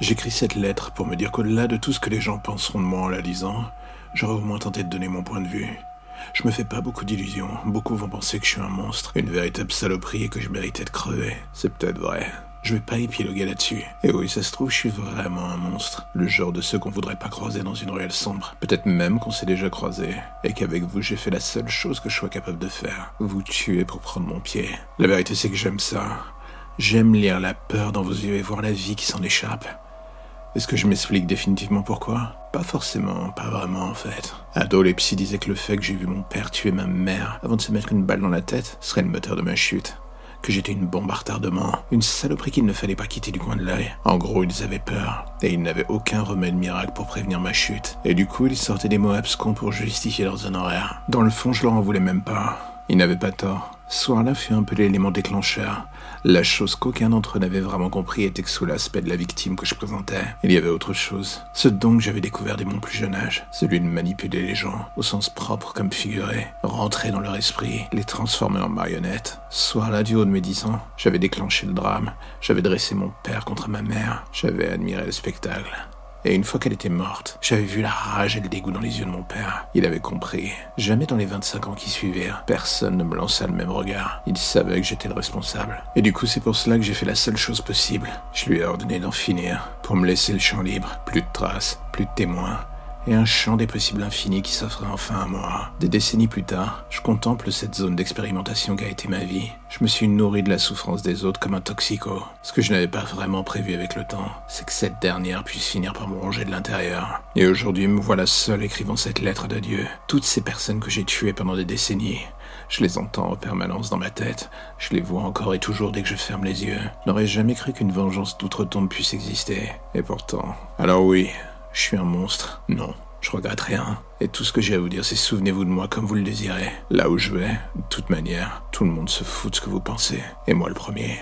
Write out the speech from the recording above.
J'écris cette lettre pour me dire qu'au-delà de tout ce que les gens penseront de moi en la lisant, j'aurais au moins tenté de donner mon point de vue. Je me fais pas beaucoup d'illusions. Beaucoup vont penser que je suis un monstre, une véritable saloperie et que je méritais de crever. C'est peut-être vrai. Je vais pas épiloguer là-dessus. Et oui, ça se trouve, je suis vraiment un monstre. Le genre de ceux qu'on voudrait pas croiser dans une ruelle sombre. Peut-être même qu'on s'est déjà croisé. Et qu'avec vous, j'ai fait la seule chose que je sois capable de faire. Vous tuer pour prendre mon pied. La vérité, c'est que j'aime ça. J'aime lire la peur dans vos yeux et voir la vie qui s'en échappe. Est-ce que je m'explique définitivement pourquoi? Pas forcément, pas vraiment en fait. Ado, les psy disaient que le fait que j'ai vu mon père tuer ma mère avant de se mettre une balle dans la tête serait le moteur de ma chute. Que j'étais une bombe à retardement, une saloperie qu'il ne fallait pas quitter du coin de l'œil. En gros, ils avaient peur, et ils n'avaient aucun remède miracle pour prévenir ma chute. Et du coup, ils sortaient des mots abscons pour justifier leurs honoraires. Dans le fond, je leur en voulais même pas. Ils n'avaient pas tort. Soir-là fut un peu l'élément déclencheur. La chose qu'aucun d'entre eux n'avait vraiment compris était que sous l'aspect de la victime que je présentais, il y avait autre chose. Ce don que j'avais découvert dès mon plus jeune âge, celui de manipuler les gens, au sens propre comme figuré, rentrer dans leur esprit, les transformer en marionnettes. Soir-là, du haut de mes dix ans, j'avais déclenché le drame, j'avais dressé mon père contre ma mère, j'avais admiré le spectacle. Et une fois qu'elle était morte, j'avais vu la rage et le dégoût dans les yeux de mon père. Il avait compris. Jamais dans les 25 ans qui suivirent, personne ne me lança le même regard. Il savait que j'étais le responsable. Et du coup, c'est pour cela que j'ai fait la seule chose possible. Je lui ai ordonné d'en finir, pour me laisser le champ libre. Plus de traces, plus de témoins, et un champ des possibles infinis qui s'offrait enfin à moi. Des décennies plus tard, je contemple cette zone d'expérimentation qu'a été ma vie. Je me suis nourri de la souffrance des autres comme un toxico. Ce que je n'avais pas vraiment prévu avec le temps, c'est que cette dernière puisse finir par me ronger de l'intérieur. Et aujourd'hui, me voilà seul écrivant cette lettre d'adieu. Toutes ces personnes que j'ai tuées pendant des décennies, je les entends en permanence dans ma tête. Je les vois encore et toujours dès que je ferme les yeux. N'aurais jamais cru qu'une vengeance d'outre-tombe puisse exister. Et pourtant. Alors oui, je suis un monstre. Non, je regrette rien. Et tout ce que j'ai à vous dire, c'est souvenez-vous de moi comme vous le désirez. Là où je vais, de toute manière, tout le monde se fout de ce que vous pensez. Et moi le premier.